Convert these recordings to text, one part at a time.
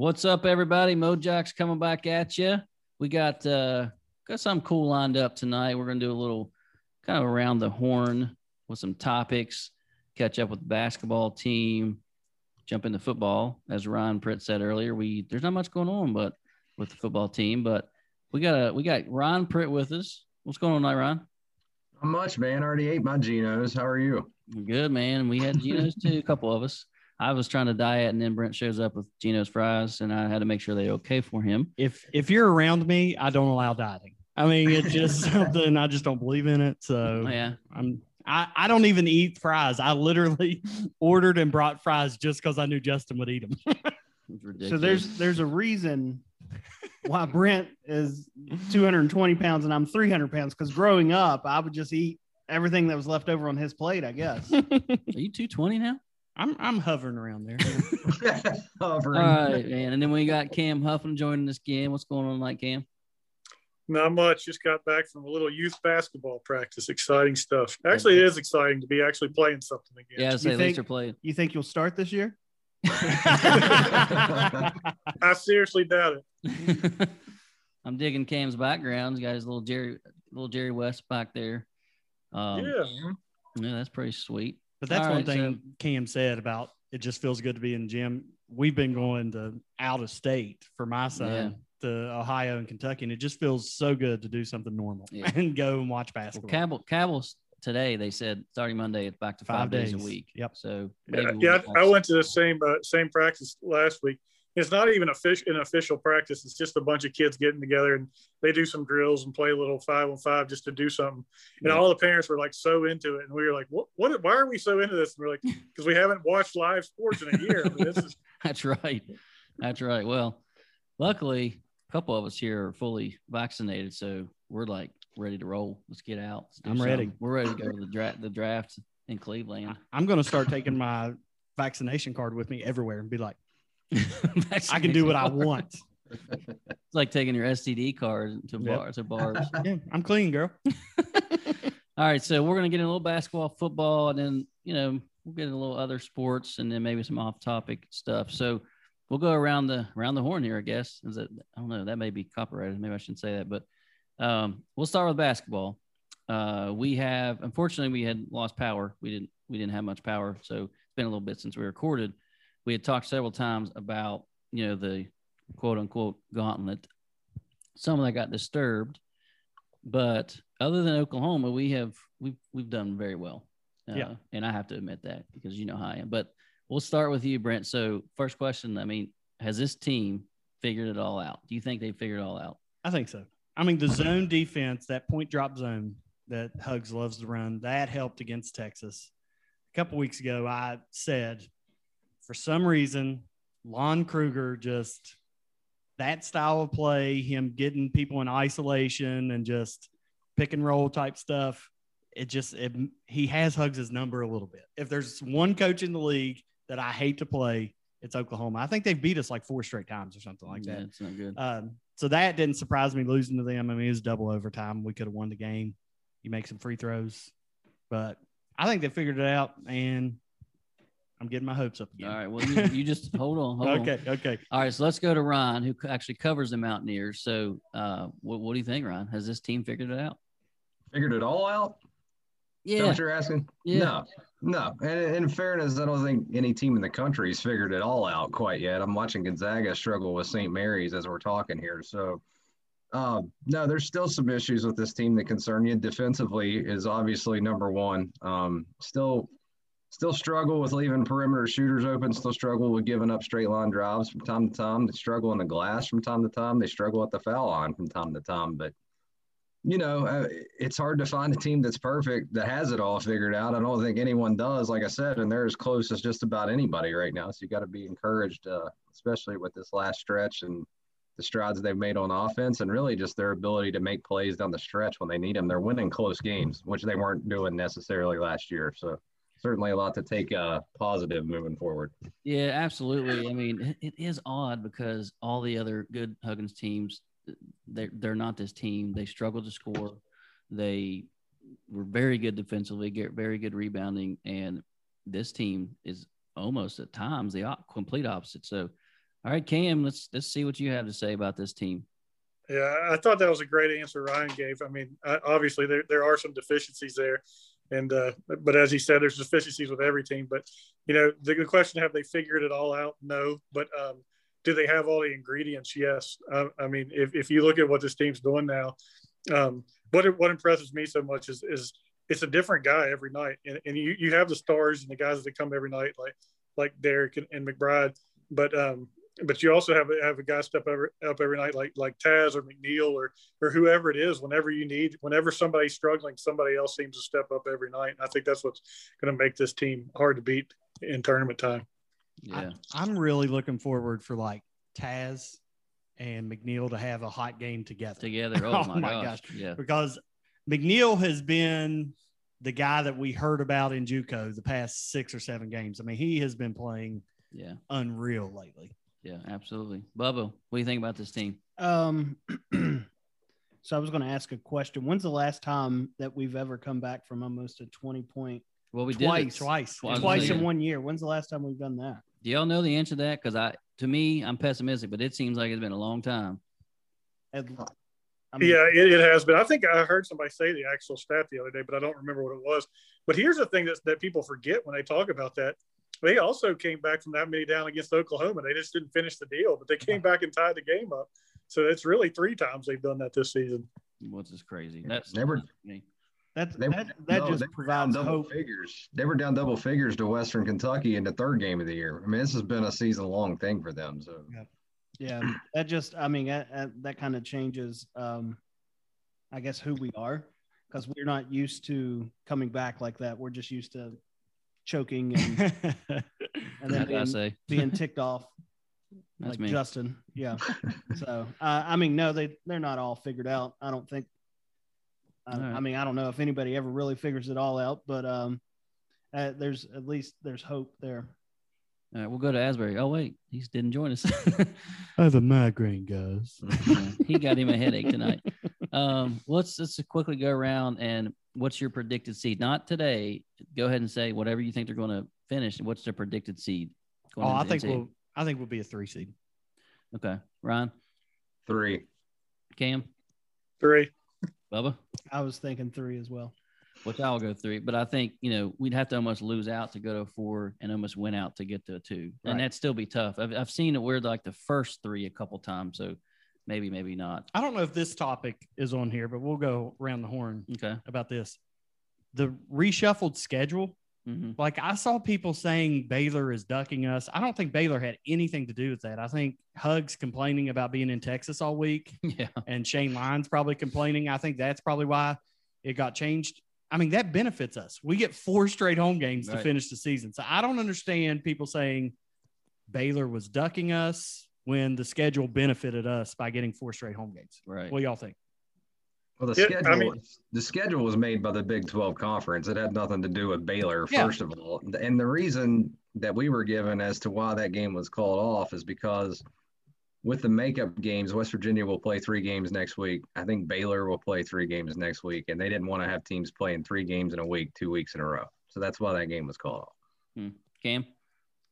What's up, everybody? Mojack's coming back at you. We got uh, got something cool lined up tonight. We're gonna do a little kind of around the horn with some topics, catch up with the basketball team, jump into football. As Ryan Pritt said earlier, we there's not much going on, but with the football team, but we got a we got Ron Pritt with us. What's going on tonight, Ron? Not much, man. I already ate my Genos. How are you? Good, man. We had Genos too, a couple of us. I was trying to diet, and then Brent shows up with Geno's fries, and I had to make sure they okay for him. If if you're around me, I don't allow dieting. I mean, it's just something I just don't believe in it. So yeah, I'm I, I don't even eat fries. I literally ordered and brought fries just because I knew Justin would eat them. so there's there's a reason why Brent is 220 pounds and I'm 300 pounds because growing up I would just eat everything that was left over on his plate. I guess. Are you 220 now? I'm I'm hovering around there. hovering. All right, man. And then we got Cam Huffman joining us again. What's going on tonight, Cam? Not much. Just got back from a little youth basketball practice. Exciting stuff. Actually, it is exciting to be actually playing something again. Yeah, say think, are playing. You think you'll start this year? I seriously doubt it. I'm digging Cam's background. He's got his little Jerry, little Jerry West back there. Um, yeah, yeah, that's pretty sweet. But that's All one right, thing so, Cam said about it. Just feels good to be in the gym. We've been going to out of state for my son yeah. to Ohio and Kentucky, and it just feels so good to do something normal yeah. and go and watch basketball. Well, Cabell, Cabell's today they said starting Monday it's back to five, five days. days. a week. Yep. So yeah, yeah I, I went to the same uh, same practice last week it's not even official an official practice. It's just a bunch of kids getting together and they do some drills and play a little five on five just to do something. And yeah. all the parents were like so into it, and we were like, "What? What? Why are we so into this?" And we're like, "Because we haven't watched live sports in a year." I mean, is- That's right. That's right. Well, luckily, a couple of us here are fully vaccinated, so we're like ready to roll. Let's get out. Let's I'm something. ready. We're ready to go to the draft. The draft in Cleveland. I'm going to start taking my vaccination card with me everywhere and be like, I can do what I want. It's like taking your STD card to yep. bars to bars. Yeah, I'm clean, girl. All right, so we're gonna get in a little basketball, football, and then you know we'll get in a little other sports, and then maybe some off-topic stuff. So we'll go around the around the horn here, I guess. Is that I don't know. That may be copyrighted. Maybe I shouldn't say that, but um, we'll start with basketball. Uh, we have unfortunately we had lost power. We didn't we didn't have much power, so it's been a little bit since we recorded we had talked several times about you know the quote unquote gauntlet. Some of that got disturbed, but other than Oklahoma, we have we've we've done very well. Uh, yeah, and I have to admit that because you know how I am. But we'll start with you, Brent. So first question, I mean, has this team figured it all out? Do you think they figured it all out? I think so. I mean, the zone defense, that point drop zone that Hugs loves to run, that helped against Texas. A couple weeks ago, I said for some reason, Lon Kruger just that style of play, him getting people in isolation and just pick and roll type stuff. It just it, he has hugs his number a little bit. If there's one coach in the league that I hate to play, it's Oklahoma. I think they've beat us like four straight times or something like yeah, that. It's not good. Um, so that didn't surprise me losing to them. I mean, it was double overtime. We could have won the game. You make some free throws, but I think they figured it out. And I'm getting my hopes up again. All right. Well, you, you just hold on. Hold okay. On. Okay. All right. So let's go to Ron, who actually covers the Mountaineers. So, uh, what, what do you think, Ron? Has this team figured it out? Figured it all out? Yeah. what you're asking? Yeah. No, no. And in fairness, I don't think any team in the country has figured it all out quite yet. I'm watching Gonzaga struggle with St. Mary's as we're talking here. So, um, no, there's still some issues with this team that concern you. Defensively is obviously number one. Um, still still struggle with leaving perimeter shooters open, still struggle with giving up straight line drives from time to time. They struggle in the glass from time to time. They struggle at the foul line from time to time. But, you know, uh, it's hard to find a team that's perfect that has it all figured out. I don't think anyone does, like I said, and they're as close as just about anybody right now. So you got to be encouraged, uh, especially with this last stretch and the strides they've made on offense and really just their ability to make plays down the stretch when they need them. They're winning close games, which they weren't doing necessarily last year. So, certainly a lot to take uh, positive moving forward. Yeah, absolutely. I mean, it is odd because all the other good Huggins teams, they're, they're not this team. They struggle to score. They were very good defensively, get very good rebounding, and this team is almost at times the complete opposite. So All right, Cam, let's let's see what you have to say about this team. Yeah, I thought that was a great answer Ryan gave. I mean, obviously there, there are some deficiencies there, and uh, but as he said, there's deficiencies with every team. But you know, the, the question: Have they figured it all out? No, but um, do they have all the ingredients? Yes. Uh, I mean, if, if you look at what this team's doing now, um, what what impresses me so much is is it's a different guy every night, and, and you, you have the stars and the guys that come every night, like like Derek and, and McBride, but um, but you also have have a guy step over, up every night like like Taz or McNeil or or whoever it is. Whenever you need, whenever somebody's struggling, somebody else seems to step up every night. And I think that's what's going to make this team hard to beat in tournament time. Yeah, I, am really looking forward for like Taz and McNeil to have a hot game together. Together, oh, oh my, gosh. gosh. yeah, because McNeil has been the guy that we heard about in JUCO the past six or seven games. I mean, he has been playing yeah unreal lately. Yeah, absolutely. Bubba, what do you think about this team? Um, so I was going to ask a question. When's the last time that we've ever come back from almost a 20 point? Well, we twice, did twice, twice, twice in one year. When's the last time we've done that? Do y'all know the answer to that? Because I, to me, I'm pessimistic, but it seems like it's been a long time. I mean, yeah, it, it, has been. I think I heard somebody say the actual stat the other day, but I don't remember what it was. But here's the thing that, that people forget when they talk about that they also came back from that many down against Oklahoma. They just didn't finish the deal, but they came back and tied the game up. So it's really three times they've done that this season. What's is crazy? That's never. That's, they, that that no, just provides hope. Figures. They were down double figures to Western Kentucky in the third game of the year. I mean, this has been a season long thing for them. So yeah, yeah that just I mean that, that kind of changes. Um, I guess who we are because we're not used to coming back like that. We're just used to choking and, and then being, say. being ticked off. That's like me. Justin. Yeah. so uh, I mean, no, they they're not all figured out. I don't think. Uh, right. I mean, I don't know if anybody ever really figures it all out, but um, uh, there's at least there's hope there. All right, we'll go to Asbury. Oh wait, he didn't join us. I have a migraine, guys. he got him a headache tonight. Um, let's let's quickly go around and what's your predicted seed? Not today. Go ahead and say whatever you think they're going to finish. What's their predicted seed? Oh, I think we'll. I think we'll be a three seed. Okay, Ryan. Three. Cam. Three. Bubba. I was thinking three as well. Which I'll go three, but I think you know we'd have to almost lose out to go to a four and almost win out to get to a two, and that'd still be tough. I've, I've seen it where like the first three a couple times, so maybe, maybe not. I don't know if this topic is on here, but we'll go around the horn okay. about this. The reshuffled schedule. Mm-hmm. Like I saw people saying Baylor is ducking us. I don't think Baylor had anything to do with that. I think Hugs complaining about being in Texas all week. Yeah. And Shane Lyons probably complaining. I think that's probably why it got changed. I mean, that benefits us. We get four straight home games right. to finish the season. So I don't understand people saying Baylor was ducking us when the schedule benefited us by getting four straight home games. Right. What do y'all think? Well, the yeah, schedule I mean, the schedule was made by the Big 12 conference. It had nothing to do with Baylor, yeah. first of all. And the reason that we were given as to why that game was called off is because with the makeup games, West Virginia will play three games next week. I think Baylor will play three games next week, and they didn't want to have teams playing three games in a week, two weeks in a row. So that's why that game was called off. Hmm. Cam.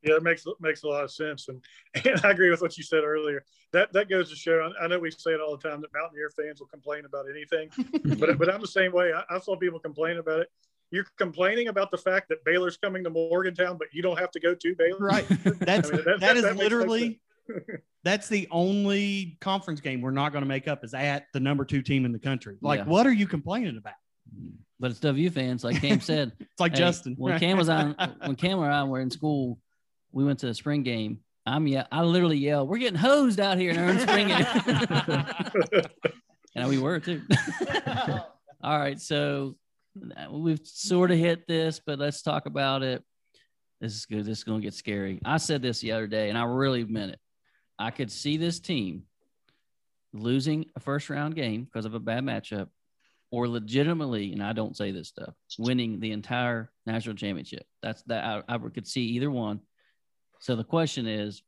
Yeah, it makes makes a lot of sense, and and I agree with what you said earlier. That that goes to show. I, know we say it all the time that Mountaineer fans will complain about anything, but but I'm the same way. I, I saw people complain about it. You're complaining about the fact that Baylor's coming to Morgantown, but you don't have to go to Baylor. Right. That's I mean, that, that, that is literally. that's the only conference game we're not going to make up is at the number two team in the country. Like, yeah. what are you complaining about? But it's W fans, like Cam said. it's like hey, Justin. When Cam was on, when Cam and I were in school, we went to the spring game. I'm yeah, I literally yelled, "We're getting hosed out here in Earn Spring," game," and we were too. All right, so uh, we've sort of hit this, but let's talk about it. This is good. This is going to get scary. I said this the other day, and I really meant it. I could see this team losing a first round game because of a bad matchup, or legitimately, and I don't say this stuff, winning the entire national championship. That's that I, I could see either one. So the question is,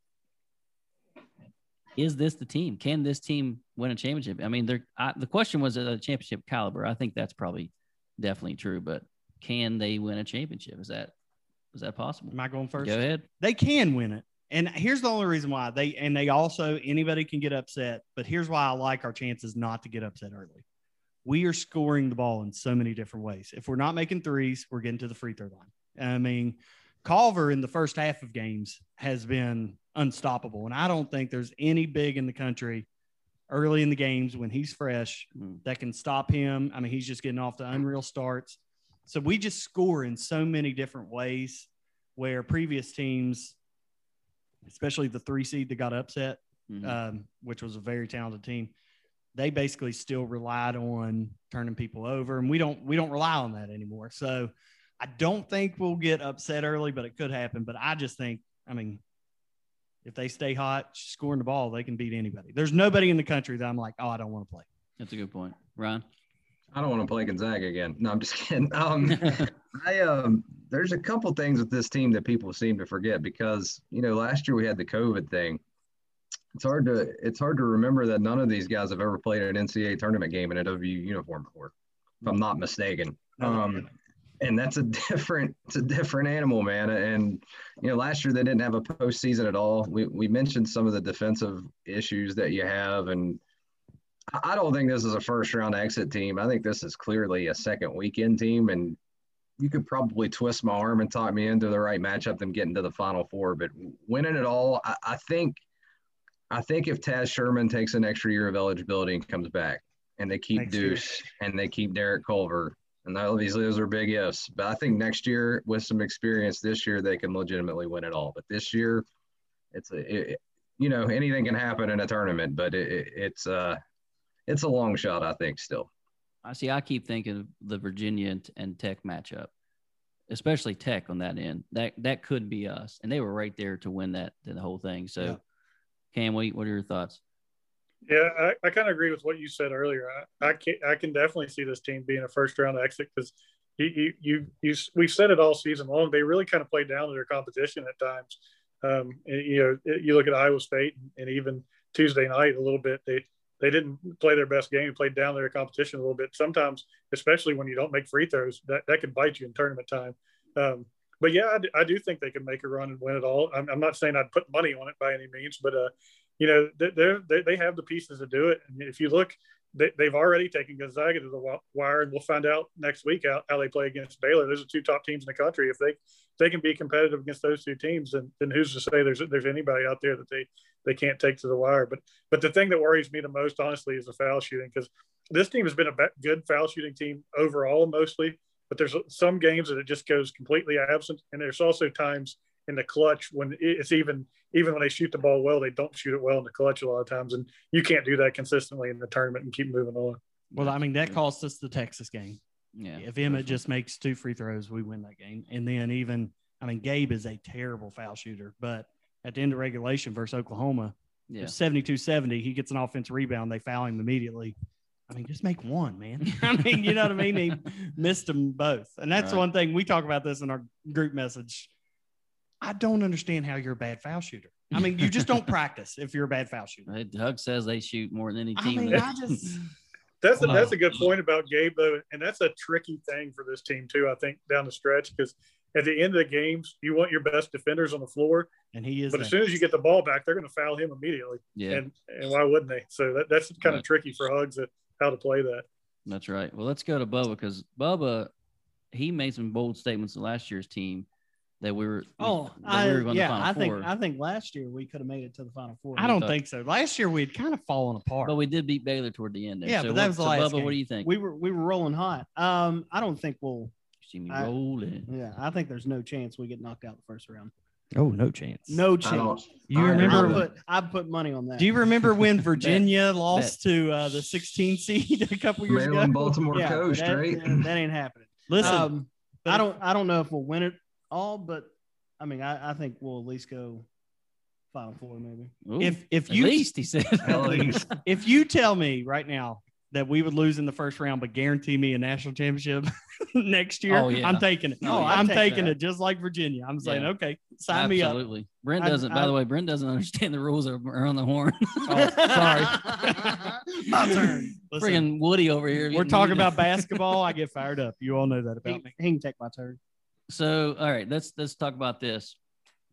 is this the team? Can this team win a championship? I mean, they're, I, the question was a championship caliber. I think that's probably definitely true, but can they win a championship? Is that is that possible? Am I going first? Go ahead. They can win it. And here's the only reason why they and they also anybody can get upset, but here's why I like our chances not to get upset early. We are scoring the ball in so many different ways. If we're not making threes, we're getting to the free throw line. I mean, Culver in the first half of games has been unstoppable, and I don't think there's any big in the country early in the games when he's fresh Mm. that can stop him. I mean, he's just getting off to unreal starts. So we just score in so many different ways where previous teams, especially the three seed that got upset, Mhm. um, which was a very talented team, they basically still relied on turning people over, and we don't we don't rely on that anymore. So I don't think we'll get upset early, but it could happen. But I just think, I mean, if they stay hot, scoring the ball, they can beat anybody. There's nobody in the country that I'm like, oh, I don't want to play. That's a good point, Ryan. I don't want to play Gonzaga again. No, I'm just kidding. Um, I um, there's a couple things with this team that people seem to forget because you know last year we had the COVID thing. It's hard to it's hard to remember that none of these guys have ever played an NCAA tournament game in a W uniform before, if I'm not mistaken. Um, and that's a different it's a different animal, man. And you know, last year they didn't have a postseason at all. We we mentioned some of the defensive issues that you have, and I don't think this is a first round exit team. I think this is clearly a second weekend team, and you could probably twist my arm and talk me into the right matchup them getting to the final four. But winning it all, I, I think, I think if Taz Sherman takes an extra year of eligibility and comes back, and they keep year. Deuce and they keep Derek Culver, and obviously those are big ifs. But I think next year, with some experience this year, they can legitimately win it all. But this year, it's a, it, you know, anything can happen in a tournament, but it, it, it's uh it's a long shot, I think, still. I see. I keep thinking the Virginia and, and Tech matchup, especially Tech on that end. That that could be us, and they were right there to win that the whole thing. So, Yeah. Cam, what, what are your thoughts? Yeah, I, I kind of agree with what you said earlier. I, I can I can definitely see this team being a first round exit because you, you you you we've said it all season long. They really kind of played down to their competition at times. Um, and, you know, you look at Iowa State and even Tuesday night a little bit. They they didn't play their best game. Played down their competition a little bit. Sometimes, especially when you don't make free throws, that that can bite you in tournament time. Um, but yeah, I do, I do think they can make a run and win it all. I'm, I'm not saying I'd put money on it by any means, but uh, you know, they they have the pieces to do it. And if you look, they, they've already taken Gonzaga to the wire, and we'll find out next week how, how they play against Baylor. Those are two top teams in the country. If they they can be competitive against those two teams, then, then who's to say there's there's anybody out there that they they can't take to the wire? But but the thing that worries me the most, honestly, is the foul shooting because this team has been a good foul shooting team overall, mostly. But there's some games that it just goes completely absent, and there's also times in the clutch when it's even even when they shoot the ball well, they don't shoot it well in the clutch a lot of times, and you can't do that consistently in the tournament and keep moving on. Well, I mean, that cost us the Texas game. Yeah. If Emmitt just makes two free throws, we win that game. And then even, I mean, Gabe is a terrible foul shooter, but at the end of regulation versus Oklahoma, Yeah. 72 70, he gets an offensive rebound. They foul him immediately. I mean, just make one, man. I mean, you know what I mean? He missed them both. And that's Right. one thing we talk about this in our group message. I don't understand how you're a bad foul shooter. I mean, you just don't practice if you're a bad foul shooter. Hey, Doug says they shoot more than any team. I team. mean, I just, That's a, that's a good point about Gabe though, and that's a tricky thing for this team too. I think down the stretch because at the end of the games, you want your best defenders on the floor, and he is, but as soon as you get the ball back, they're going to foul him immediately. yeah, And and why wouldn't they? So that, that's kind Right. of tricky for Hugs at how to play that. that's right. Well, let's go to Bubba because Bubba, he made some bold statements in last year's team that we were. Oh, that I, we were going to yeah, Final I think Four. I think last year we could have made it to the final four. I don't thought- think so. Last year we'd kind of fallen apart. But we did beat Baylor toward the end there. Yeah, so but that what- was the so last Bubba, game. what do you think? we were we were rolling hot. Um, I don't think we'll. you see me I- rolling. Yeah, I think there's no chance we get knocked out the first round. oh, no chance. No chance. You I I remember? agree. put I put money on that. Do you remember when Virginia lost to uh, the 16 seed a couple years Maryland, ago? Baltimore yeah, but coast, that, right? That ain't happening. Listen, um, but I don't I don't know if we'll win it all, but I mean I, I think we'll at least go final four maybe. Ooh, if if at you least he said. At least. if you tell me right now that we would lose in the first round, but guarantee me a national championship next year, Oh, yeah. I'm taking it. Oh. I'm taking that. it just like Virginia. I'm saying, Yeah. okay, sign me up. Absolutely. Brent doesn't. by I- the way, Brent doesn't understand the rules around the horn. Oh, sorry. My turn. Listen, Friggin' Woody over here. we're talking about basketball. I get fired up. You all know that He, about me. he can take my turn. So, all right, let's let's talk about this.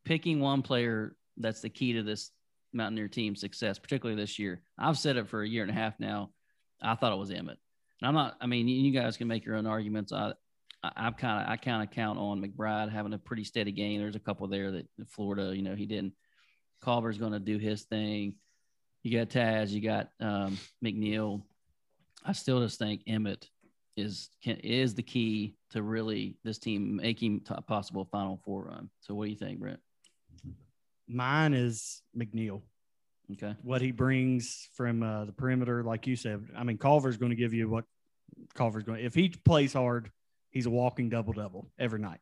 Picking one player that's the key to this Mountaineer team success, particularly this year. I've said it for a year and a half now. I thought it was Emmitt. And I'm not. I mean, you guys can make your own arguments. I, I kind of, I kind of count on McBride having a pretty steady game. There's a couple there that Florida, you know, he didn't. Culver's going to do his thing. You got Taz, you got um, McNeil. I still just think Emmitt is can, is the key to really this team making t- possible Final Four run. So, what do you think, Brent? Mine is McNeil. Okay. What he brings from uh, the perimeter, like you said. I mean, Culver's going to give you what Culver's going. If he plays hard, he's a walking double double every night.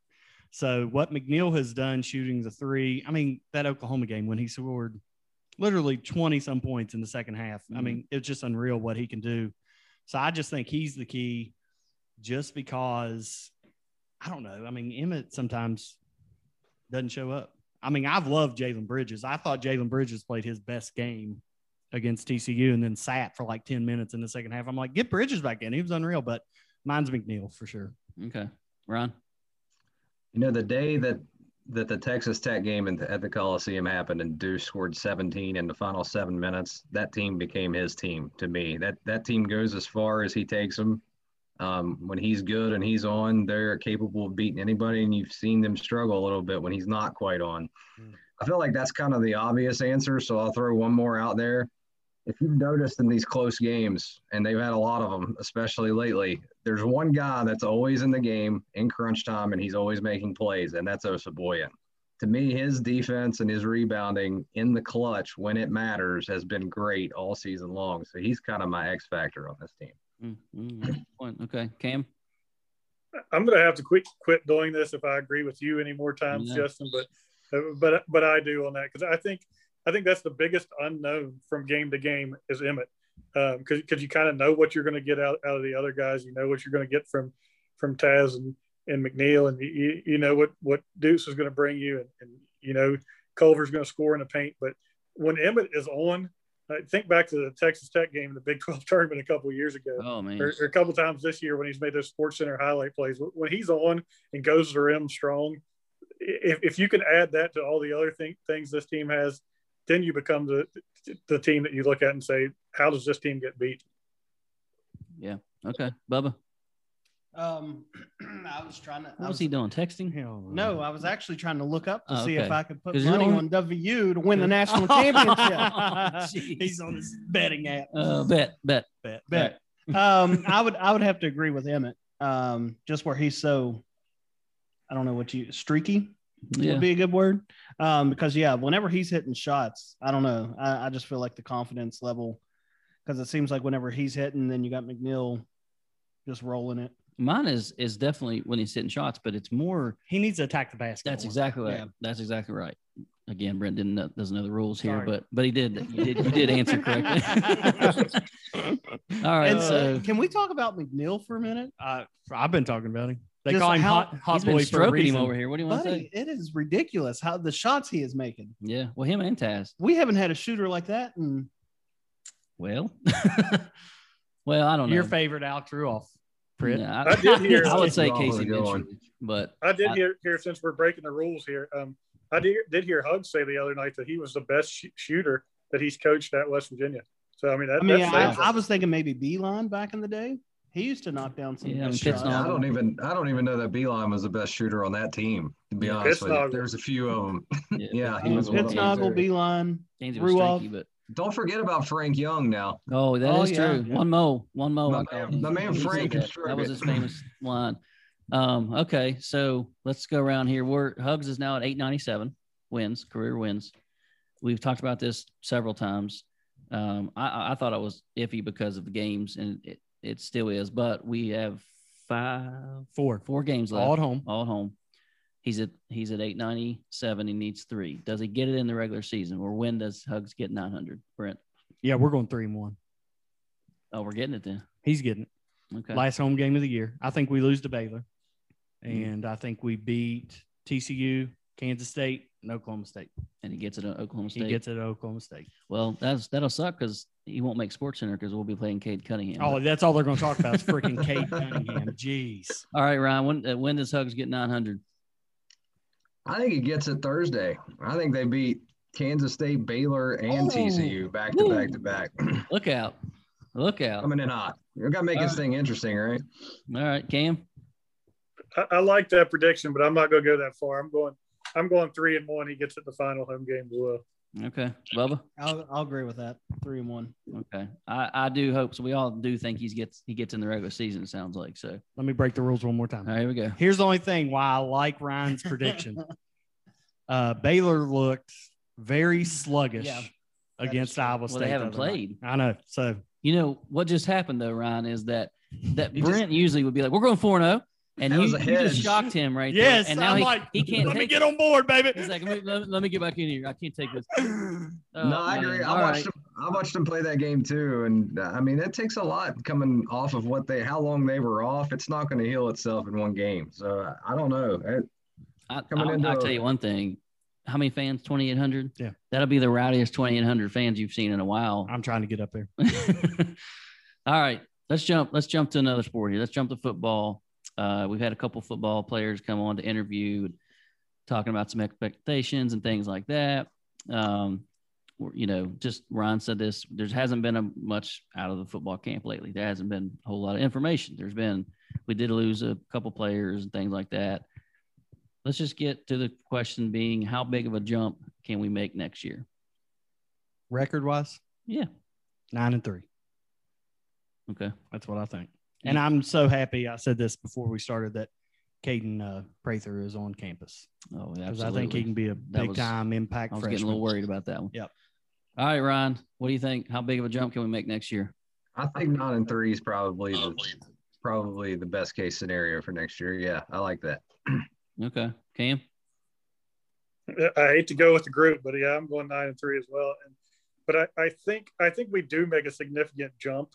So what McNeil has done shooting the three, I mean, that Oklahoma game when he scored literally 20 some points in the second half. Mm-hmm. I mean, it's just unreal what he can do. So I just think he's the key just because I don't know. I mean, Emmitt sometimes doesn't show up. I mean, I've loved Jalen Bridges. I thought Jalen Bridges played his best game against TCU and then sat for like 10 minutes in the second half. I'm like, get Bridges back in. He was unreal, but mine's McNeil for sure. Okay. Ron? You know, the day that that the Texas Tech game the, at the Coliseum happened and Deuce scored 17 in the final seven minutes, that team became his team to me. That that team goes as far as he takes them. Um, when he's good and he's on, they're capable of beating anybody, and you've seen them struggle a little bit when he's not quite on. Mm. I feel like that's kind of the obvious answer, so I'll throw one more out there. If you've noticed in these close games, and they've had a lot of them, especially lately, there's one guy that's always in the game in crunch time, and he's always making plays, and that's Osabuohien. To me, his defense and his rebounding in the clutch when it matters has been great all season long. So he's kind of my X factor on this team. Mm-hmm. Okay, Cam. I'm going to have to quit quit doing this if I agree with you any more times, yeah. Justin. But but but I do on that because I think I think that's the biggest unknown from game to game is Emmitt because um, because you kind of know what you're going to get out, out of the other guys. You know what you're going to get from from Taz and and McNeil, and you, you know what what Deuce is going to bring you, and, and you know Culver's going to score in the paint. But when Emmitt is on, I think back to the Texas Tech game in the Big 12 tournament a couple years ago. Oh man! Or, or, a couple times this year when he's made those Sports Center highlight plays. When he's on and goes to the rim strong, if, if you can add that to all the other thing, things this team has, then you become the the team that you look at and say, how does this team get beat? Yeah. Okay, Bubba. Um, I was trying to. What was, was, he doing? Texting? Hell no, I was actually trying to look up to oh, see okay. if I could put money on WU to win the national championship. He's on his betting app. Uh, bet, bet, bet, bet. um, I would, I would have to agree with Emmitt. Um, just where he's so, I don't know what you streaky yeah. would be a good word. Um, because yeah, whenever he's hitting shots, I don't know. I, I just feel like the confidence level, because it seems like whenever he's hitting, then you got McNeil just rolling it. Mine is is definitely when he's hitting shots, but it's more he needs to attack the basket. That's more. exactly right. Yeah. That's exactly right. Again, Brent didn't know, doesn't know the rules Sorry. here, but but he did. You did, you did answer correctly. All right. And, so can we talk about McNeil for a minute? Uh, I've been talking about him. They Just call him how, hot, hot boy stroking him over here. What do you want Buddy, to say? It is ridiculous how the shots he is making. Yeah. Well, him and Taz. We haven't had a shooter like that. And well, well, I don't know. Your favorite Alex Ruoff. Yeah, I, I, did hear. I would say Casey Mitchell, but I did I, hear, hear since we're breaking the rules here. Um, I did did hear Hug say the other night that he was the best sh- shooter that he's coached at West Virginia. So I mean, that, I mean, I, I, was thinking maybe Beilein back in the day. He used to knock down some. Yeah, shots. I don't even I don't even know that Beilein was the best shooter on that team. To be yeah, honest with you, there's a few of them. yeah, yeah he was Pittsnogle, Beilein, Ruoff. But don't forget about Frank Young now. Oh, that oh, is yeah, true. Yeah. One mo, one mo. My man, my man Frank that. that was his famous line. Um, okay, so let's go around here. We're Hugs is now at 897 wins, career wins. We've talked about this several times. Um, I, I thought it was iffy because of the games, and it, it still is, but we have five, four, four games left. All at home. All at home. He's at he's at 897. He needs three. Does he get it in the regular season, or when does Hugs get 900? Brent. Yeah, we're going three and one. Oh, we're getting it then. He's getting it. Okay. Last home game of the year. I think we lose to Baylor, mm-hmm. and mm. I think we beat TCU, Kansas State, and Oklahoma State. And he gets it at Oklahoma State. He gets it at Oklahoma State. Well, that's that'll suck because he won't make Sports Center because we'll be playing Cade Cunningham. Oh, that's all they're going to talk about is freaking Cade Cunningham. Jeez. All right, Ryan. When uh, when does Hugs get 900? I think he gets it Thursday. I think they beat Kansas State, Baylor, and Oh. TCU back to back to back. Look out. Look out. Coming in hot. We got to make All this right. thing interesting, right? All right, Cam. I, I like that prediction, but I'm not going to go that far. I'm going. I'm going three and one. He gets it the final home game as well. Okay. Bubba. I'll, I'll agree with that. Three and one. Okay. I, I do hope so. We all do think he's gets he gets in the regular season, it sounds like. So Let me break the rules one more time. all right, here we go. Here's the only thing why I like Ryan's prediction. Uh, Baylor looked very sluggish Yeah, against. Iowa Well, State. they haven't other night. played. I know. So You know what just happened though, Ryan, is that that You just- Brent usually would be like, "We're going four and zero," and That you, you just shocked him right yes, there. And now I'm he, like, he can't let me get it. on board, baby. He's like, let me, let, let me get back in here. I can't take this. Oh, no, I agree. I watched right. him. I watched him play that game too, and uh, I mean, it takes a lot coming off of what they, how long they were off. It's not going to heal itself in one game. So uh, I don't know. It- I, coming I'll, into I'll a- tell you one thing. How many fans? Twenty eight hundred. Yeah. that'll be the rowdiest twenty eight hundred fans you've seen in a while. I'm trying to get up there. All right, let's jump. Let's jump to another sport here. Let's jump to football. Uh, we've had a couple football players come on to interview, talking about some expectations and things like that. Um, you know, just Ron said this. There hasn't been a much out of the football camp lately. There hasn't been a whole lot of information. There's been we did lose a couple players and things like that. Let's just get to the question being how big of a jump can we make next year? Record wise, Yeah. nine and three. Okay. That's what I think. And I'm so happy. I said this before we started that Kaden uh, Prather is on campus Oh, yeah. because I think he can be a That big was- time impact I was freshman. getting a little worried about that one. Yep. All right, Ryan, what do you think? How big of a jump can we make next year? I think nine and three is probably the probably the best case scenario for next year. Yeah, I like that. Okay. Cam? I hate to go with the group, but yeah, I'm going nine and three as well. And but I, I think I think we do make a significant jump.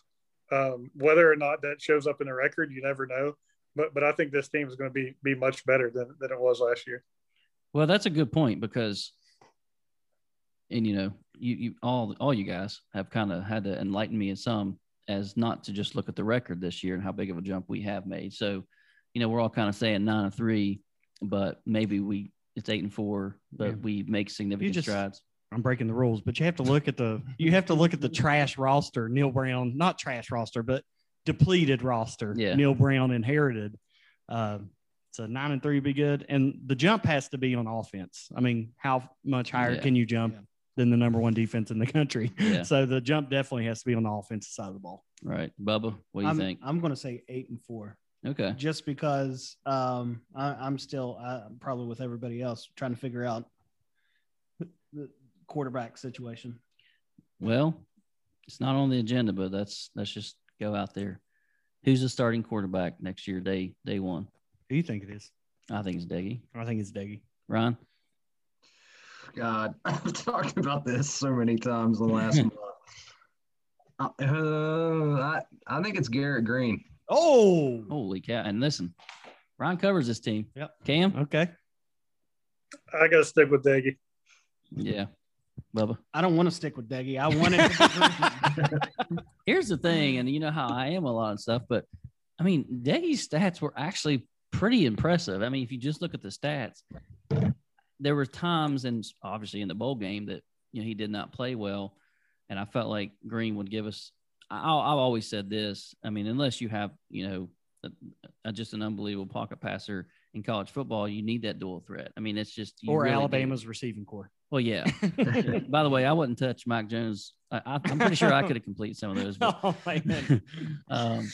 Um, whether or not that shows up in the record, you never know. But but I think this team is going to be be much better than, than it was last year. Well, that's a good point because, and you know, you, you all all you guys have kind of had to enlighten me in some as not to just look at the record this year and how big of a jump we have made. So, you know, we're all kind of saying nine and three, but maybe we it's eight and four, but Yeah. we make significant just- strides. I'm breaking the rules, but you have to look at the you have to look at the trash roster. Neal Brown, not trash roster, but depleted roster. Yeah. Neal Brown inherited. Uh, so nine and three would be good, and the jump has to be on offense. I mean, how much higher Yeah. can you jump Yeah. than the number one defense in the country? Yeah. So the jump definitely has to be on the offensive side of the ball. Right, Bubba, what do you I'm, think? I'm going to say eight and four, Okay. just because um, I, I'm still uh, probably with everybody else trying to figure out the quarterback situation. Well, it's not on the agenda, but that's let's just go out there. Who's the starting quarterback next year, day day one? Who do you think it is? I think it's Doege. I think it's Doege. Ron? God, I've talked about this so many times in the last month. Uh, I, I think it's Garrett Greene. Oh, Holy cow. And listen, Ron covers this team. Yep. Cam? okay. I got to stick with Doege. Yeah. Bubba. I don't want to stick with Doege. I want it. To be Here's the thing, and you know how I am a lot of stuff, but I mean, Doege's stats were actually pretty impressive. I mean, if you just look at the stats, there were times, and obviously in the bowl game, that you know he did not play well, and I felt like Greene would give us. I, I've always said this. I mean, unless you have you know a, a, just an unbelievable pocket passer in college football, you need that dual threat. I mean, it's just you Or really do. Alabama's receiving core. Well, yeah. By the way, I wouldn't touch Mike Jones. I, I, I'm pretty sure I could have completed some of those. But, oh, man. um,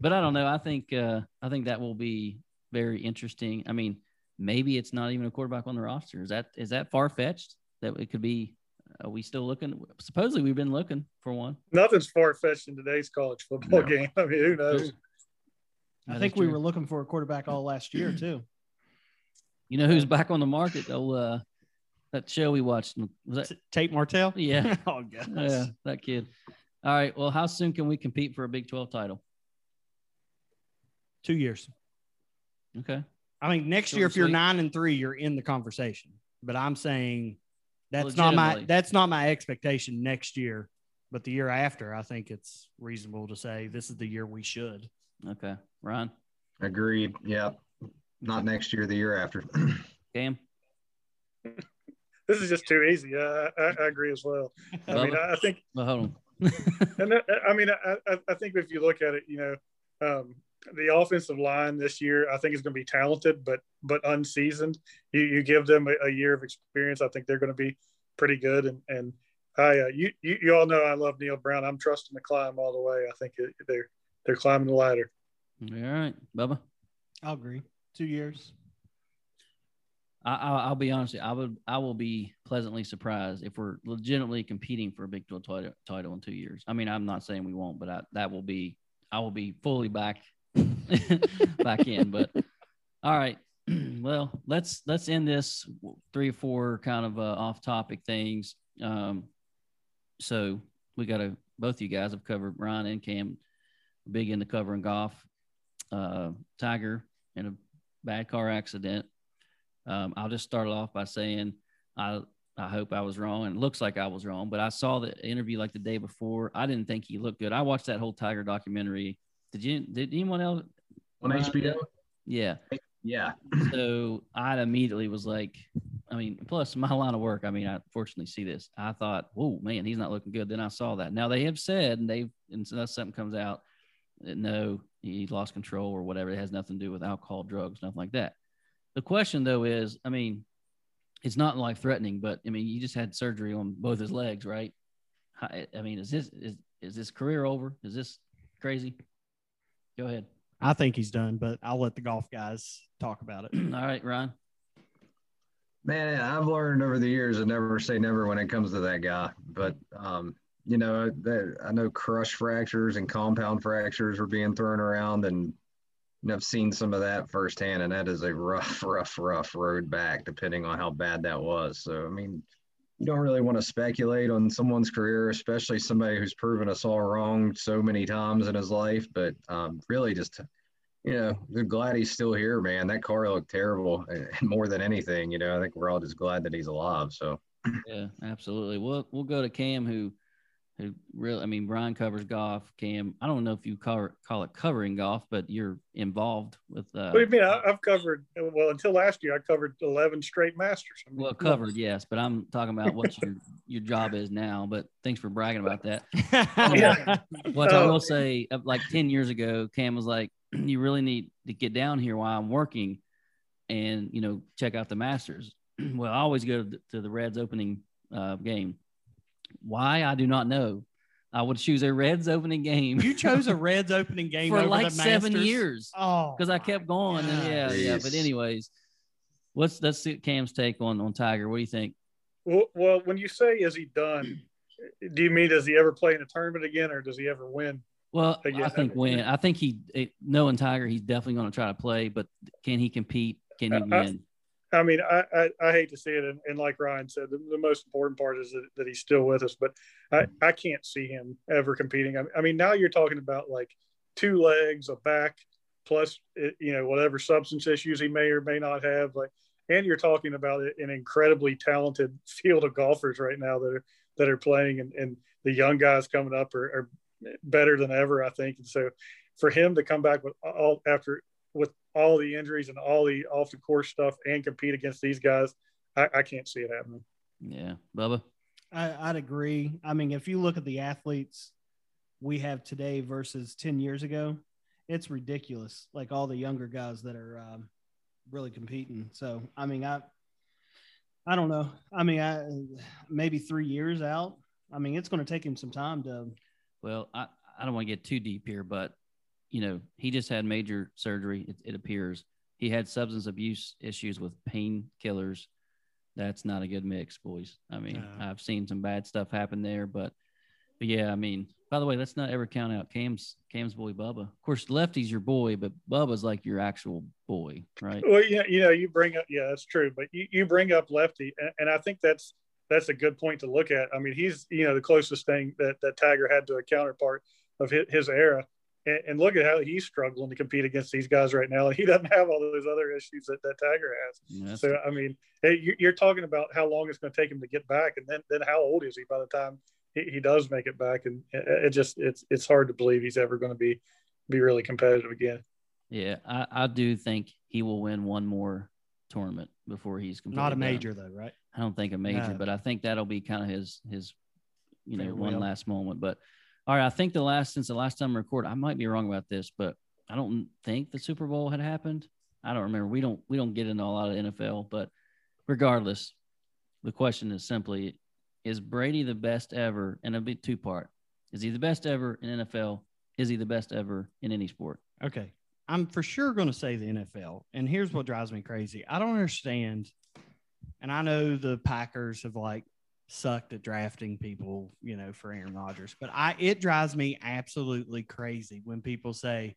but I don't know. I think uh, I think that will be very interesting. I mean, maybe it's not even a quarterback on the roster. Is that is that far fetched? That it could be. Are we still looking? Supposedly, we've been looking for one. Nothing's far fetched in today's college football No. game. I mean, who knows? I That think we true. were looking for a quarterback all last year too. You know who's back on the market? Oh, uh, that show we watched. Was that? Tate Martell? Yeah. oh, gosh. Yeah, that kid. All right. Well, how soon can we compete for a Big 12 title? Two years. Okay. I mean, next Short year, if you're sweet. nine and three, you're in the conversation. But I'm saying that's not my that's not my expectation next year. But the year after, I think it's reasonable to say this is the year we should. Okay. Ryan, Agreed. Yeah. Not next year, the year after. Cam. This is just too easy. I, I, I agree as well. I mean, I think. Well, hold on. and that, I mean, I, I think if you look at it, you know, um, the offensive line this year, I think is going to be talented, but but unseasoned. You, you give them a, a year of experience, I think they're going to be pretty good. And and I, uh, you, you you all know I love Neal Brown. I'm trusting the climb all the way. I think it, they're they're climbing the ladder. All right, Bubba. I'll agree. Two years. I, will be honest. I would. I will be pleasantly surprised if we're legitimately competing for a Big 12 title, title in two years. I mean, I'm not saying we won't, but I, that will be. I will be fully back, back in. But all right. well, let's let's end this three or four kind of uh, off-topic things. Um, so we got to both you guys have covered Ryan and Cam, big into covering golf. Uh, Tiger in a bad car accident um, I'll just start off by saying I I hope I was wrong, and it looks like I was wrong. But I saw the interview like the day before. I didn't think he looked good. I watched that whole Tiger documentary. Did you? Did anyone else on HBO? Yeah. Yeah. so I immediately was like, I mean, plus my line of work. I mean, I fortunately see this. I thought, oh man, he's not looking good. Then I saw that. Now they have said, and they've, unless something comes out, that no, he lost control or whatever. It has nothing to do with alcohol, drugs, nothing like that. The question though is, I mean, it's not life threatening, but I mean, you just had surgery on both his legs, right? I, I mean, is this is is this career over? Is this crazy? Go ahead. I think he's done, but I'll let the golf guys talk about it. All right, Ron. Man, I've learned over the years to never say never when it comes to that guy. But um, you know, that I know crush fractures and compound fractures were being thrown around, and and I've seen some of that firsthand, and that is a rough, rough, rough road back, depending on how bad that was. So, I mean, you don't really want to speculate on someone's career, especially somebody who's proven us all wrong so many times in his life. But um, really, just you know, we're glad he's still here, man. That car looked terrible, and more than anything, you know, I think we're all just glad that he's alive. So, yeah, absolutely. We'll we'll go to Cam, who who really, I mean, Brian covers golf. Cam, I don't know if you call, call it covering golf, but you're involved with. Uh, what do you mean? I, have covered, well, until last year, I covered 11 straight Masters. I mean, well, covered, yes, but I'm talking about what your your job is now. But thanks for bragging about that. yeah. What I will say, uh, like 10 years ago, Cam was like, you really need to get down here while I'm working and, you know, check out the Masters. well, I always go to the, to the Reds opening uh, game why I do not know. I would choose a Reds opening game. You chose a Reds opening game for like seven years. Oh, because I kept going. And yeah, Jeez. yeah. But anyways, what's that's Cam's take on on Tiger? What do you think? Well, well, when you say is he done, do you mean does he ever play in a tournament again, or does he ever win? Well, again? I think win. I think he, knowing Tiger, he's definitely going to try to play. But can he compete? Can he win? I mean, I, I, I, hate to see it, and, and like Ryan said, the, the, most important part is that, that he's still with us. But I, I can't see him ever competing. I, I mean, now you're talking about like two legs, a back, plus it, you know whatever substance issues he may or may not have. Like, and you're talking about an incredibly talented field of golfers right now that are that are playing, and, and the young guys coming up are, are better than ever, I think. And so, for him to come back with all after with all the injuries and all the off the course stuff and compete against these guys, I, I can't see it happening. Yeah, Bubba. I, would agree. I mean, if you look at the athletes we have today versus 10 years ago, it's ridiculous. Like all the younger guys that are um, really competing. So, I mean, I, I don't know. I mean, I maybe three years out. I mean, it's going to take him some time to. Well, I, I don't want to get too deep here, but you know, he just had major surgery. It, it appears he had substance abuse issues with painkillers. That's not a good mix, boys. I mean, I've seen some bad stuff happen there, but, but yeah, I mean, by the way, let's not ever count out Cam's Cam's boy Bubba. Of course, Lefty's your boy, but Bubba's like your actual boy, right? Well, yeah, you know, you bring up, yeah, that's true, but you, you bring up Lefty, and, and I think that's that's a good point to look at. I mean, he's you know the closest thing that that Tiger had to a counterpart of his, his era and, and, look at how he's struggling to compete against these guys right now. And he doesn't have all those other issues that, that Tiger has. Yes. So, I mean, you're talking about how long it's going to take him to get back. And then, then how old is he by the time he, he does make it back? And it just, it's, it's hard to believe he's ever going to be, be really competitive again. Yeah. I, I do think he will win one more tournament. before he's completely Not a done. major though, right? I don't think a major, No. but I think that'll be kind of his his you know one Farewell. last moment. But all right, I think the last since the last time I recorded, I might be wrong about this, but I don't think the Super Bowl had happened. I don't remember. We don't we don't get into a lot of NFL, but regardless, the question is simply: Is Brady the best ever? And it'll be two part. Is he the best ever in NFL? Is he the best ever in any sport? Okay. I'm for sure going to say the NFL. And here's what drives me crazy. I don't understand. And I know the Packers have like sucked at drafting people, you know, for Aaron Rodgers, but I it drives me absolutely crazy when people say,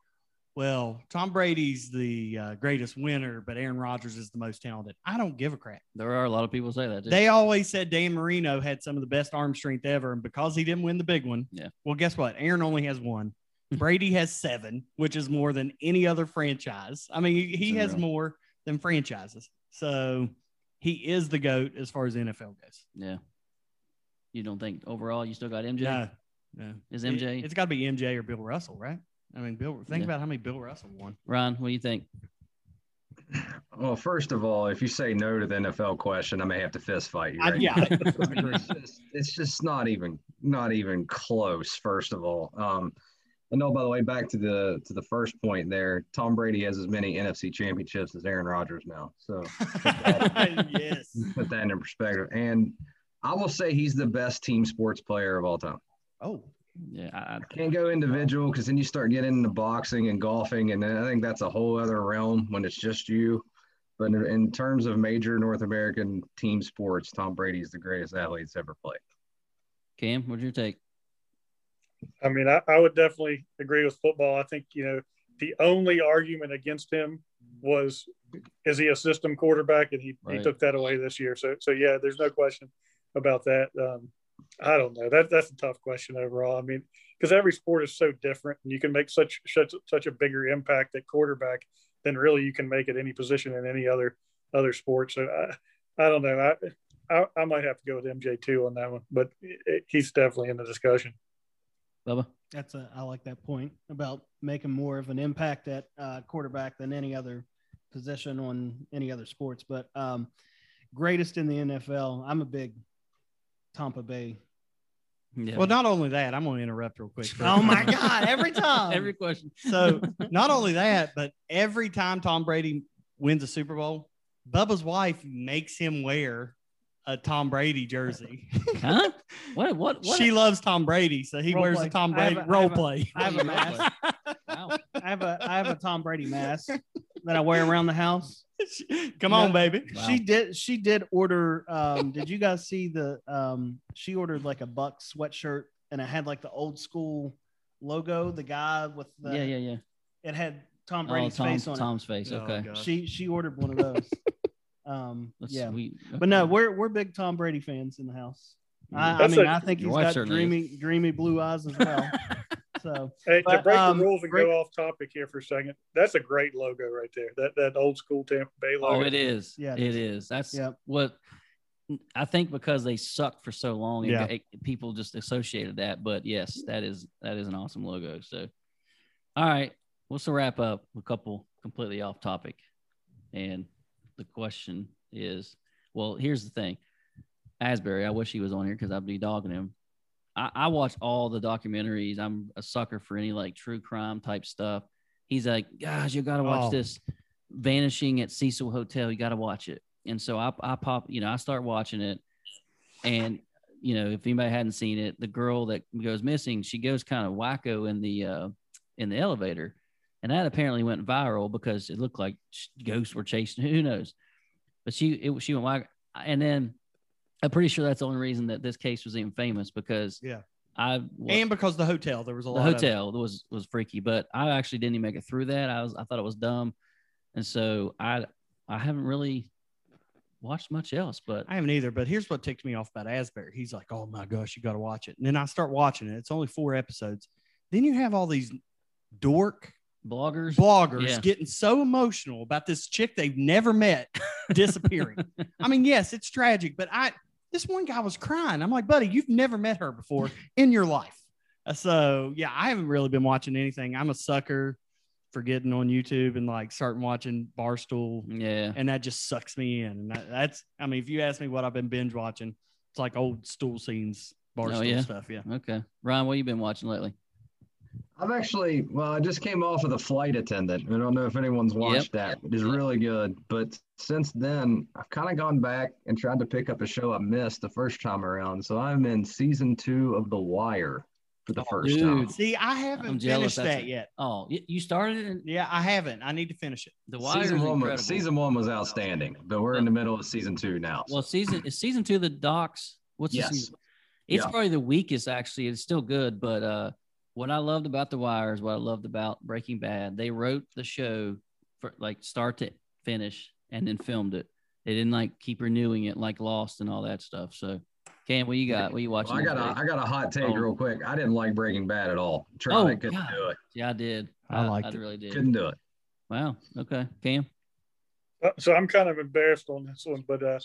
well, Tom Brady's the uh, greatest winner, but Aaron Rodgers is the most talented. I don't give a crap. There are a lot of people say that. Too. They always said Dan Marino had some of the best arm strength ever. And because he didn't win the big one, Yeah. well, guess what? Aaron only has one. Brady has seven, which is more than any other franchise. I mean, he, he has more than franchises. So he is the GOAT as far as NFL goes. yeah. You don't think overall you still got MJ? No, no. Is MJ? it's got to be MJ or Bill Russell, right? I mean, Bill, think Yeah. about how many Bill Russell won. Ron, what do you think? Well, first of all, if you say no to the NFL question, I may have to fist fight you. I- yeah. it's just, it's just not even not even close. First of all, um, and no, by the way, back to the to the first point there, Tom Brady has as many NFC championships as Aaron Rodgers now. So yes. put that in perspective. And I will say he's the best team sports player of all time. Oh, Yeah, I, I- Can't go individual because then you start getting into boxing and golfing, and then I think that's a whole other realm when it's just you. But in, in terms of major North American team sports, Tom Brady is the greatest athlete that's ever played. Cam, what's your take? I mean, I, I would definitely agree with football. I think, you know, the only argument against him was is he a system quarterback? And he, Right. he took that away this year. So, so yeah, there's no question about that. Um, I don't know. That, that's a tough question overall. I mean, because every sport is so different and you can make such, such, such a bigger impact at quarterback than really you can make at any position in any other, other sport. So I, I don't know. I, I, I might have to go with MJ two on that one, but it, he's definitely in the discussion. Bubba? That's a I like that point about making more of an impact at uh, quarterback than any other position on any other sports. But um, greatest in the NFL, I'm a big Tampa Bay. Yeah. well, not only that, I'm going to interrupt real quick. Oh my God! Every time. every question. So not only that, but every time Tom Brady wins a Super Bowl, Bubba's wife makes him wear a Tom Brady jersey. Huh? What? What? what? she loves Tom Brady, so he Role wears play. a Tom Brady a- I role have play. I have a mask. wow. I have a I have a Tom Brady mask that I wear around the house. Come on, baby. Wow. She did. She did order. Um, did you guys see the? Um, she ordered like a Buck sweatshirt, and it had like the old school logo. The guy with the. yeah, yeah, yeah. It had Tom Oh, Brady's Tom, face on Tom's face. Oh, Okay. God. it. She she ordered one of those. um, That's yeah, sweet. but no, we're we're big Tom Brady fans in the house. I, I mean, a- I think he's got certainly dreamy dreamy blue eyes as well. So Hey, to break um, the rules and great- go off topic here for a second, that's a great logo right there. That that old school Tampa Bay logo. Oh, it is. Yeah, it it is. That's Yep. what I think because they sucked for so long. Yeah. got- it- people just associated that. But yes, that is that is an awesome logo. So, all right, let's wrap up a couple completely off topic. And the question is, well, here's the thing, Asbury. I wish he was on here because I'd be dogging him. I, I watch all the documentaries. I'm a sucker for any like true crime type stuff. He's like, guys, you got to watch Oh. this Vanishing at Cecil Hotel. You got to watch it. And so I, I pop, you know, I start watching it. And, you know, if anybody hadn't seen it, the girl that goes missing, she goes kind of wacko in the, uh, in the elevator. And that apparently went viral because it looked like ghosts were chasing, who knows? But she, it, she went whack. And then I'm pretty sure that's the only reason that this case was even famous because Yeah. I, and because the hotel, there was a the lot. of- hotel was was freaky, but I actually didn't even make it through that. I was I thought it was dumb, and so I I haven't really watched much else. But I haven't either, but here's what ticked me off about Asbury. He's like, "Oh my gosh, you got to watch it." And then I start watching it. It's only four episodes. Then you have all these dork bloggers, bloggers Yeah. getting so emotional about this chick they've never met disappearing. I mean, yes, it's tragic, but I this one guy was crying. I'm like, buddy, you've never met her before in your life. Uh, So yeah, I haven't really been watching anything. I'm a sucker forgetting on YouTube and like starting watching Barstool, Yeah. and that just sucks me in. And that, that's, I mean, if you ask me what I've been binge watching, it's like old stool scenes, Barstool Oh, yeah? stuff. Yeah. Okay. Ryan, what you been watching lately? I've actually, well, I just came off of the flight attendant. I don't know if anyone's watched that. It is really good. But since then, I've kind of gone back and tried to pick up a show I missed the first time around. So I'm in season two of The Wire for the first time. See, I I'm haven't jealous finished that a- yet. Oh, you started it in Yeah, I haven't. I need to finish it. The Wire. Season one, incredible. was, season one was outstanding, but we're in the middle of season two now. Well, season is season two the docs. What's the season? It's Yeah. probably the weakest actually. It's still good, but uh what I loved about The Wire is what I loved about Breaking Bad. They wrote the show for like start to finish and then filmed it. They didn't like keep renewing it like Lost and all that stuff. So Cam, what you got? What you watching? Well, I got a, days? I got a hot take Oh. real quick. I didn't like Breaking Bad at all. Tried Oh, it, couldn't God. do it. yeah, I did. I liked I it. really did. Couldn't do it. Wow. Okay. Cam. Uh, So I'm kind of embarrassed on this one, but uh,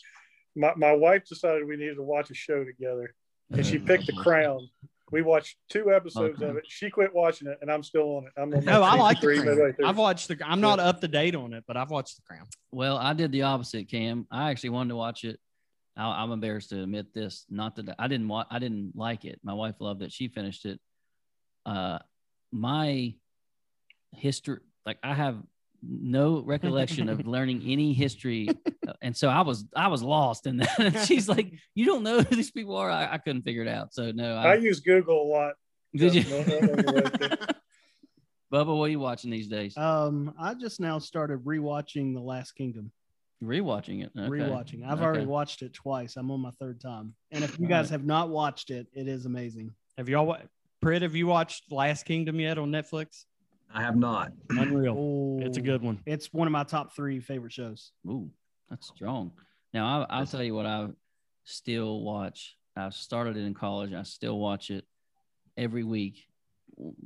my my wife decided we needed to watch a show together, and she picked The Crown. We watched two episodes Okay. of it. She quit watching it, and I'm still on it. I'm on No, I like the three, midway Crown. I've watched the. I'm not up to date on it, but I've watched the Crown. Well, I did the opposite, Cam. I actually wanted to watch it. I, I'm embarrassed to admit this. Not that I didn't want. I didn't like it. My wife loved it. She finished it. Uh, my history, like I have no recollection of learning any history, uh, and so I was I was lost in that. And she's like, "You don't know who these people are." I, I couldn't figure it out. So no, I I, use Google a lot. did you? Bubba, what are you watching these days? Um, I just now started rewatching The Last Kingdom. Rewatching it. Okay. Rewatching. I've Okay. already watched it twice. I'm on my third time. And if you guys have not watched it, it is amazing. Have y'all? wa- Pritt, have you watched Last Kingdom yet on Netflix? I have not. Unreal. Oh, It's a good one. It's one of my top three favorite shows. Ooh, that's strong. Now I, I'll tell you what I still watch. I started it in college. I still watch it every week.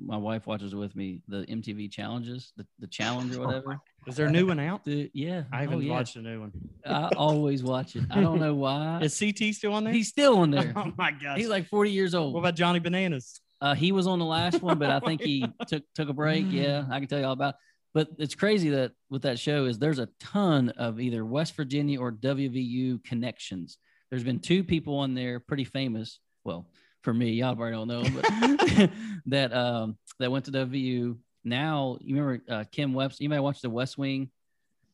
My wife watches it with me. The MTV challenges, the, the challenge or oh whatever. Is there a new one out? The, yeah, I haven't oh, yeah. watched a new one. I always watch it. I don't know why. Is CT still on there? He's still on there. oh my gosh. He's like 40 years old. what about Johnny Bananas? Uh, he was on the last one, but I think he took took a break. Yeah, I can tell you all about. It. But it's crazy that with that show is there's a ton of either West Virginia or WVU connections. There's been two people on there pretty famous. Well, for me, y'all probably don't know, but that um that went to WVU. Now you remember uh, Kim Webster. You may watch The West Wing.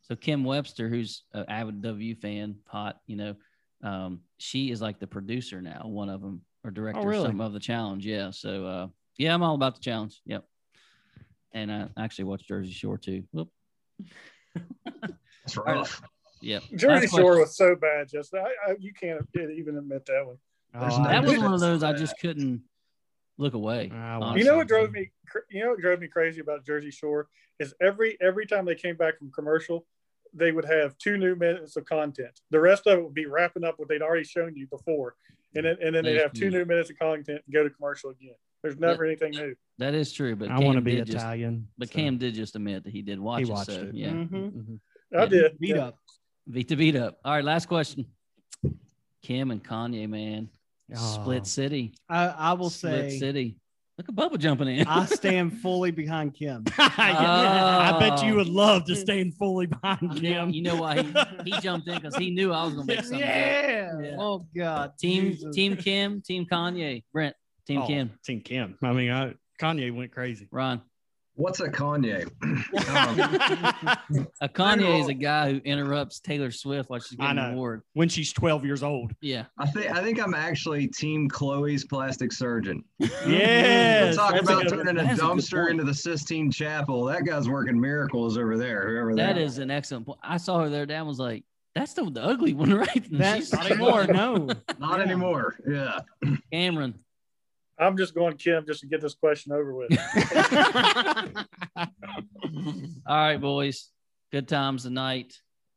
So Kim Webster, who's an avid WVU fan, hot, you know, um, she is like the producer now, one of them or director or really? something of the challenge. Yeah. So uh, yeah, I'm all about the challenge. Yep. And I actually watched Jersey Shore too. Whoop. It's rough. Yep. Jersey Last Shore question. was so bad. Just I, I, you can't even admit that one. Oh, no That was one of those I just couldn't look away. I honestly. You know what drove me? You know what drove me crazy about Jersey Shore is every every time they came back from commercial, they would have two new minutes of content. The rest of it would be wrapping up what they'd already shown you before, and then and then they'd have two Thank new minutes of content and go to commercial again. There's never anything new. That is true, but I Cam want to be did just- Italian. but so- Cam did just admit that he did watch He it. watched so, it. Yeah. Mhm. Mhm. I Yeah. did. Beat yeah. up. Beat the beat up. All right, last question. Kim and Kanye, man. Oh. Split city. I, I will Split say city. Look at Bubba jumping in. I stand fully behind Kim. I bet you Oh. would love to stand fully behind Kim. you know why he, he jumped in because he knew I was gonna make something. yeah. Yeah. Oh God. Team Jesus. Team Kim, Team Kanye, Brent, Team Oh, Kim, Team Kim. I mean, I, Kanye went crazy. Ron. What's a Kanye? Um, A Kanye is a guy who interrupts Taylor Swift while she's getting an award. when she's 12 years old. Yeah. I think I think I'm actually Team Khloe's plastic surgeon. Yes. Talk that's a about good- turning a That's a dumpster into the Sistine Chapel. That guy's working miracles over there. Whoever that, That is an excellent point. I saw her there. Dad was like, "That's the, the ugly one, right?" And That's not anymore. No. not Yeah. anymore. Yeah. Cameron. I'm just going Kim just to get this question over with. All right, boys. Good times tonight.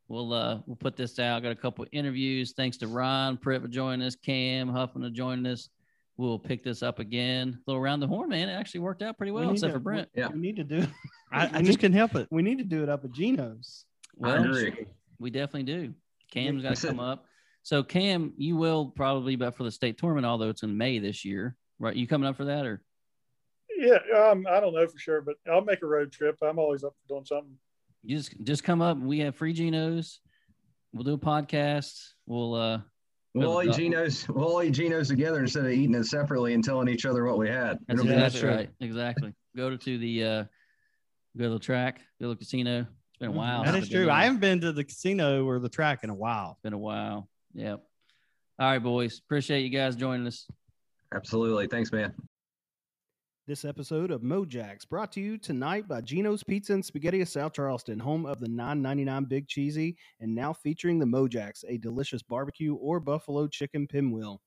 We'll uh we'll put this out. Got a couple of interviews. Thanks to Ron Pritt for joining us, Cam Huffman for joining us. We'll pick this up again. A little around the horn, man. It actually worked out pretty well, need except to- for Brent. Yeah. We need to do. I, I just couldn't help it. We need to do it up at Gino's. I Well, agree. we definitely do. Cam's got to come up. So Cam, you will probably be up for the state tournament, although it's in May this year, right? You coming up for that or? Yeah, um, I don't know for sure, but I'll make a road trip. I'm always up for doing something. You just just come up. We have free Ginos. We'll do a podcast. We'll uh We'll all eat Ginos. We'll all eat Ginos together instead of eating it separately and telling each other what we had. That's It'll exactly right. Exactly. Go to, to the uh go to the track, go to the casino. It's been a while. That since is I've been true. there. I haven't been to the casino or the track in a while. been a while. Yep. All right, boys. Appreciate you guys joining us. Absolutely. Thanks, man. This episode of Mojax brought to you tonight by Gino's Pizza and Spaghetti of South Charleston, home of the 9.99 Big Cheesy, and now featuring the Mojax, a delicious barbecue or buffalo chicken pinwheel.